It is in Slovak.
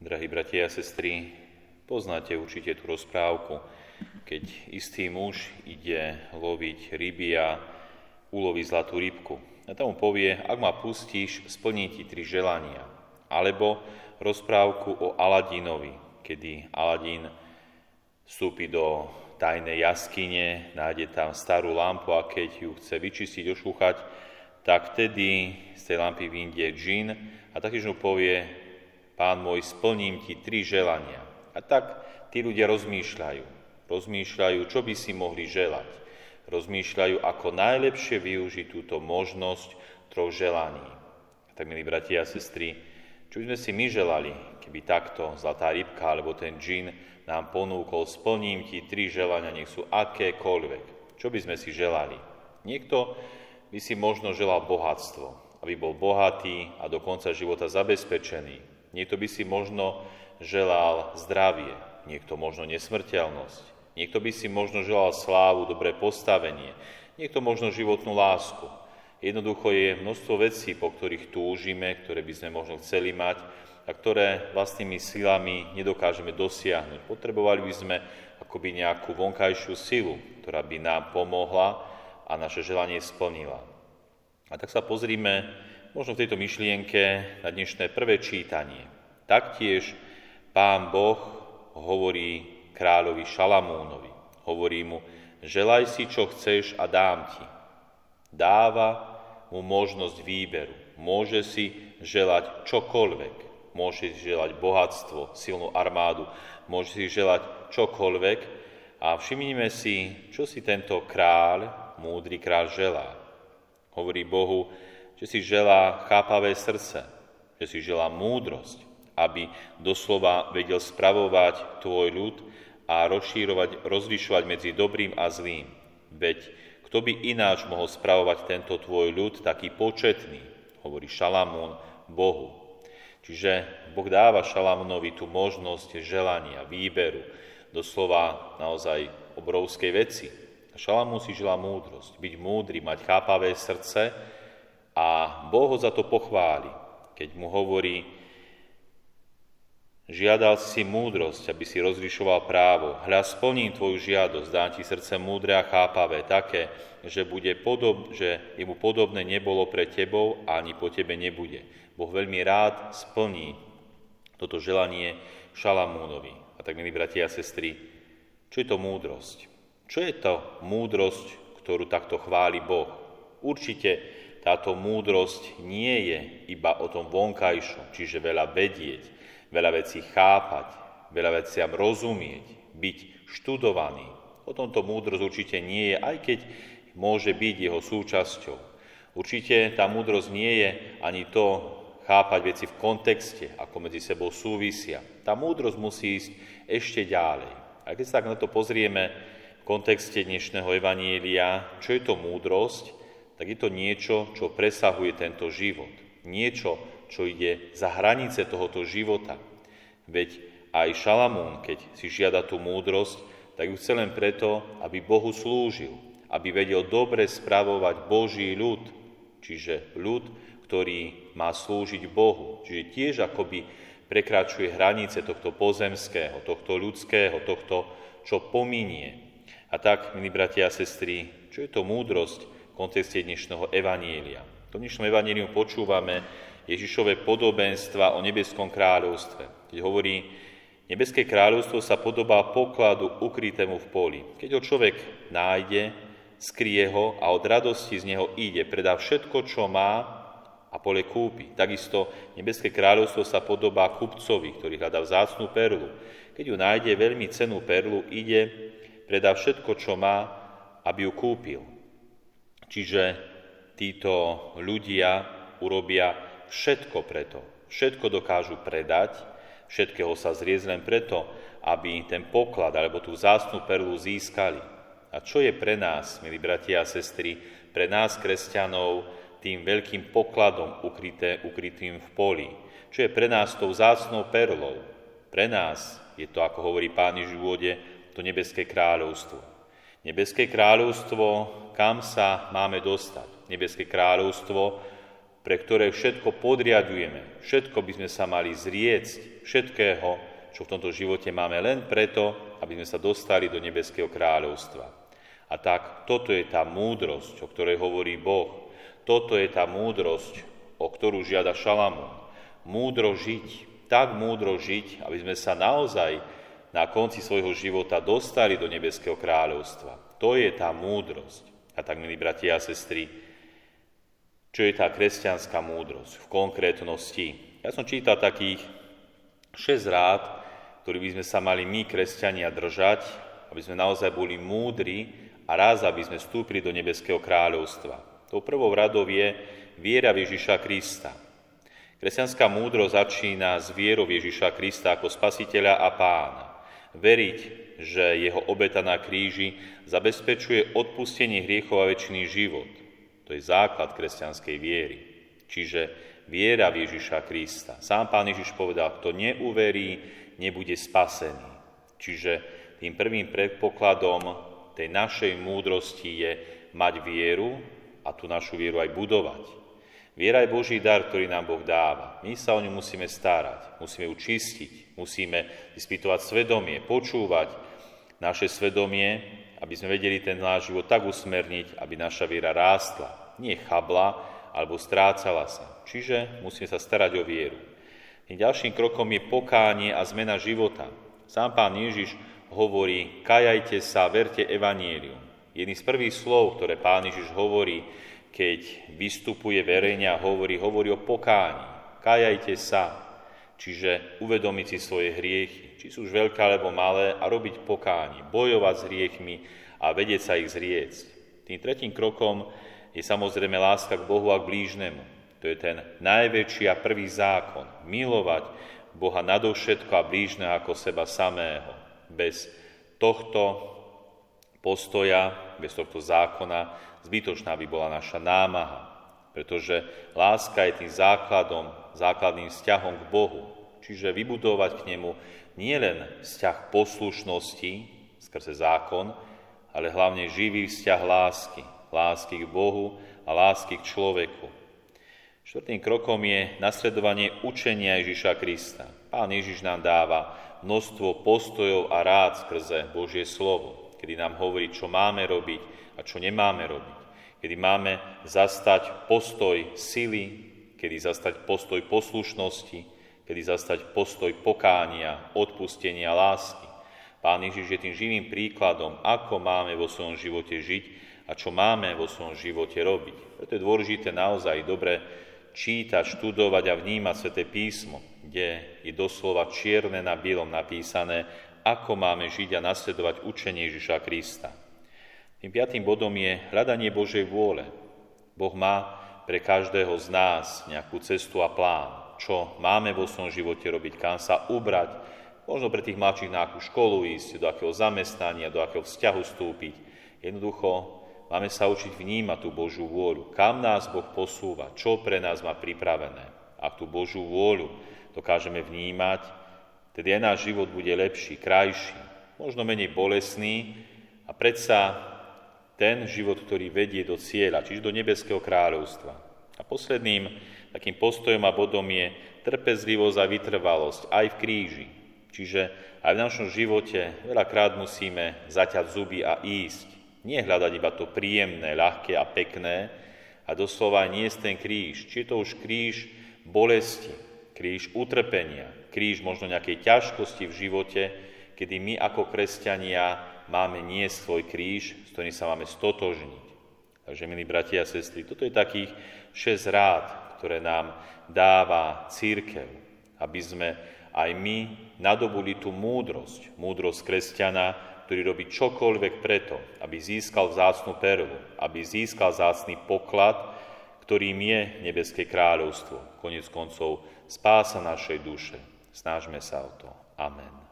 Drahí bratia a sestry, poznáte určite tú rozprávku, keď istý muž ide loviť ryby a uloví zlatú rybku. A tam mu povie, ak ma pustíš, splní ti tri želania. Alebo rozprávku o Aladinovi, kedy Aladín vstúpi do tajnej jaskyne, nájde tam starú lampu a keď ju chce vyčistiť, ošúchať, tak vtedy z tej lampy vyjde džin a taktiež mu povie, pán môj, splním ti tri želania. A tak tí ľudia rozmýšľajú. Rozmýšľajú, čo by si mohli želať. Rozmýšľajú, ako najlepšie využiť túto možnosť troch želaní. A tak, milí bratia a sestry, čo by sme si my želali, keby takto zlatá rybka alebo ten džin nám ponúkol, splním ti tri želania, nech sú akékoľvek. Čo by sme si želali? Niekto by si možno želal bohatstvo, aby bol bohatý a do konca života zabezpečený. Niekto by si možno želal zdravie, niekto možno nesmrteľnosť, niekto by si možno želal slávu, dobré postavenie, niekto možno životnú lásku. Jednoducho je množstvo vecí, po ktorých túžime, ktoré by sme možno chceli mať, a ktoré vlastnými silami nedokážeme dosiahnuť. Potrebovali by sme akoby nejakú vonkajšiu silu, ktorá by nám pomohla a naše želanie splnila. A tak sa pozrime možno v tejto myšlienke na dnešné prvé čítanie. Taktiež pán Boh hovorí kráľovi Šalamúnovi. Hovorí mu, želaj si, čo chceš a dám ti. Dáva mu možnosť výberu. Môže si želať čokoľvek môže si želať bohatstvo, silnú armádu, môže si želať čokoľvek a všimnime si, čo si tento kráľ, múdry kráľ želá. Hovorí Bohu, že si želá chápavé srdce, že si želá múdrosť, aby doslova vedel spravovať tvoj ľud a rozšírovať, rozlišovať medzi dobrým a zlým. Veď kto by ináč mohol spravovať tento tvoj ľud, taký početný, hovorí Šalamún, Bohu. Čiže Boh dáva Šalamúnovi tú možnosť želania, výberu, doslova naozaj obrovskej veci. Šalamún si žila múdrosť, byť múdry, mať chápavé srdce a Boh ho za to pochváli, keď mu hovorí, Žiadal si múdrosť, aby si rozlišoval právo. Hľa splním tvoju žiadosť, dám ti srdce múdre a chápavé, také, že, bude podob, že jemu podobné nebolo pre tebou ani po tebe nebude. Boh veľmi rád splní toto želanie Šalamúnovi. A tak, milí bratia a sestry, čo je to múdrosť? Čo je to múdrosť, ktorú takto chváli Boh? Určite táto múdrosť nie je iba o tom vonkajšom, čiže veľa vedieť, veľa vecí chápať, veľa veciam rozumieť, byť študovaný. O tomto múdrosť určite nie je, aj keď môže byť jeho súčasťou. Určite tá múdrosť nie je ani to chápať veci v kontexte, ako medzi sebou súvisia. Tá múdrosť musí ísť ešte ďalej. A keď sa tak na to pozrieme v kontexte dnešného Evanielia, čo je to múdrosť, tak je to niečo, čo presahuje tento život. Niečo, čo ide za hranice tohoto života. Veď aj Šalamún, keď si žiada tú múdrosť, tak ju chce len preto, aby Bohu slúžil, aby vedel dobre spravovať Boží ľud, čiže ľud, ktorý má slúžiť Bohu. Čiže tiež akoby prekračuje hranice tohto pozemského, tohto ľudského, tohto, čo pominie. A tak, milí bratia a sestry, čo je to múdrosť kontexte dnešného evanielia? V dnešnom evaníliu počúvame Ježišové podobenstva o nebeskom kráľovstve. Keď hovorí, nebeské kráľovstvo sa podobá pokladu ukrytému v poli. Keď ho človek nájde, skrie ho a od radosti z neho ide, predá všetko, čo má a pole kúpi. Takisto nebeské kráľovstvo sa podobá kupcovi, ktorý hľadá vzácnú perlu. Keď ju nájde veľmi cenú perlu, ide, predá všetko, čo má, aby ju kúpil. Čiže títo ľudia urobia všetko preto. Všetko dokážu predať, všetkého sa zrieť len preto, aby ten poklad alebo tú zásnu perlu získali. A čo je pre nás, milí bratia a sestry, pre nás, kresťanov, tým veľkým pokladom ukryté, ukrytým v poli? Čo je pre nás tou zácnou perlou? Pre nás je to, ako hovorí Pán Ježiš v úvode, to nebeské kráľovstvo. Nebeské kráľovstvo, kam sa máme dostať? Nebeské kráľovstvo, pre ktoré všetko podriadujeme, všetko by sme sa mali zriecť, všetkého, čo v tomto živote máme len preto, aby sme sa dostali do nebeského kráľovstva. A tak toto je tá múdrosť, o ktorej hovorí Boh. Toto je tá múdrosť, o ktorú žiada Šalamún. Múdro žiť, tak múdro žiť, aby sme sa naozaj na konci svojho života dostali do nebeského kráľovstva. To je tá múdrosť. A tak, milí bratia a sestry, čo je tá kresťanská múdrosť v konkrétnosti. Ja som čítal takých 6 rád, ktorý by sme sa mali my, kresťania, držať, aby sme naozaj boli múdri a raz, aby sme vstúpili do nebeského kráľovstva. Tou prvou radou je viera v Ježiša Krista. Kresťanská múdrosť začína s vierou Ježiša Krista ako spasiteľa a pána. Veriť, že jeho obeta na kríži zabezpečuje odpustenie hriechov a väčší život – to je základ kresťanskej viery. Čiže viera v Ježiša Krista. Sám pán Ježiš povedal, kto neuverí, nebude spasený. Čiže tým prvým predpokladom tej našej múdrosti je mať vieru a tú našu vieru aj budovať. Viera je Boží dar, ktorý nám Boh dáva. My sa o ňu musíme starať, musíme ju čistiť, musíme vyspytovať svedomie, počúvať naše svedomie, aby sme vedeli ten náš život tak usmerniť, aby naša viera rástla nie chabla alebo strácala sa. Čiže musíme sa starať o vieru. Tým ďalším krokom je pokánie a zmena života. Sám pán Ježiš hovorí, kajajte sa, verte evanielium. Jedný z prvých slov, ktoré pán Ježiš hovorí, keď vystupuje verejne a hovorí, hovorí o pokáni. Kajajte sa, čiže uvedomiť si svoje hriechy, či sú už veľké alebo malé, a robiť pokáni, bojovať s hriechmi a vedieť sa ich zriecť. Tým tretím krokom je samozrejme láska k Bohu a k blížnemu. To je ten najväčší a prvý zákon. Milovať Boha nadovšetko a blížne ako seba samého. Bez tohto postoja, bez tohto zákona, zbytočná by bola naša námaha. Pretože láska je tým základom, základným vzťahom k Bohu. Čiže vybudovať k nemu nielen vzťah poslušnosti skrze zákon, ale hlavne živý vzťah lásky, lásky k Bohu a lásky k človeku. Štvrtým krokom je nasledovanie učenia Ježiša Krista. Pán Ježiš nám dáva množstvo postojov a rád skrze Božie slovo, kedy nám hovorí, čo máme robiť a čo nemáme robiť. Kedy máme zastať postoj sily, kedy zastať postoj poslušnosti, kedy zastať postoj pokánia, odpustenia, lásky. Pán Ježiš je tým živým príkladom, ako máme vo svojom živote žiť a čo máme vo svojom živote robiť. Preto je dôležité naozaj dobre čítať, študovať a vnímať Sveté písmo, kde je doslova čierne na bielom napísané, ako máme žiť a nasledovať učenie Ježiša Krista. Tým piatým bodom je hľadanie Božej vôle. Boh má pre každého z nás nejakú cestu a plán, čo máme vo svojom živote robiť, kam sa ubrať, možno pre tých mladších na akú školu ísť, do akého zamestnania, do akého vzťahu vstúpiť. Jednoducho Máme sa učiť vnímať tú Božú vôľu. Kam nás Boh posúva, čo pre nás má pripravené. Ak tú Božú vôľu dokážeme vnímať, tedy aj náš život bude lepší, krajší, možno menej bolesný a predsa ten život, ktorý vedie do cieľa, čiže do nebeského kráľovstva. A posledným takým postojom a bodom je trpezlivosť a vytrvalosť aj v kríži. Čiže aj v našom živote veľakrát musíme zaťať zuby a ísť. Nie hľadať iba to príjemné, ľahké a pekné a doslova nie je ten kríž. Či je to už kríž bolesti, kríž utrpenia, kríž možno nejakej ťažkosti v živote, kedy my ako kresťania máme nie svoj kríž, s ktorým sa máme stotožniť. Takže, milí bratia a sestry, toto je takých šesť rád, ktoré nám dáva církev, aby sme aj my nadobuli tú múdrosť, múdrosť kresťana, ktorý robí čokoľvek preto, aby získal vzácnu perlu, aby získal vzácný poklad, ktorým je nebeské kráľovstvo, konec koncov spása našej duše. Snažme sa o to. Amen.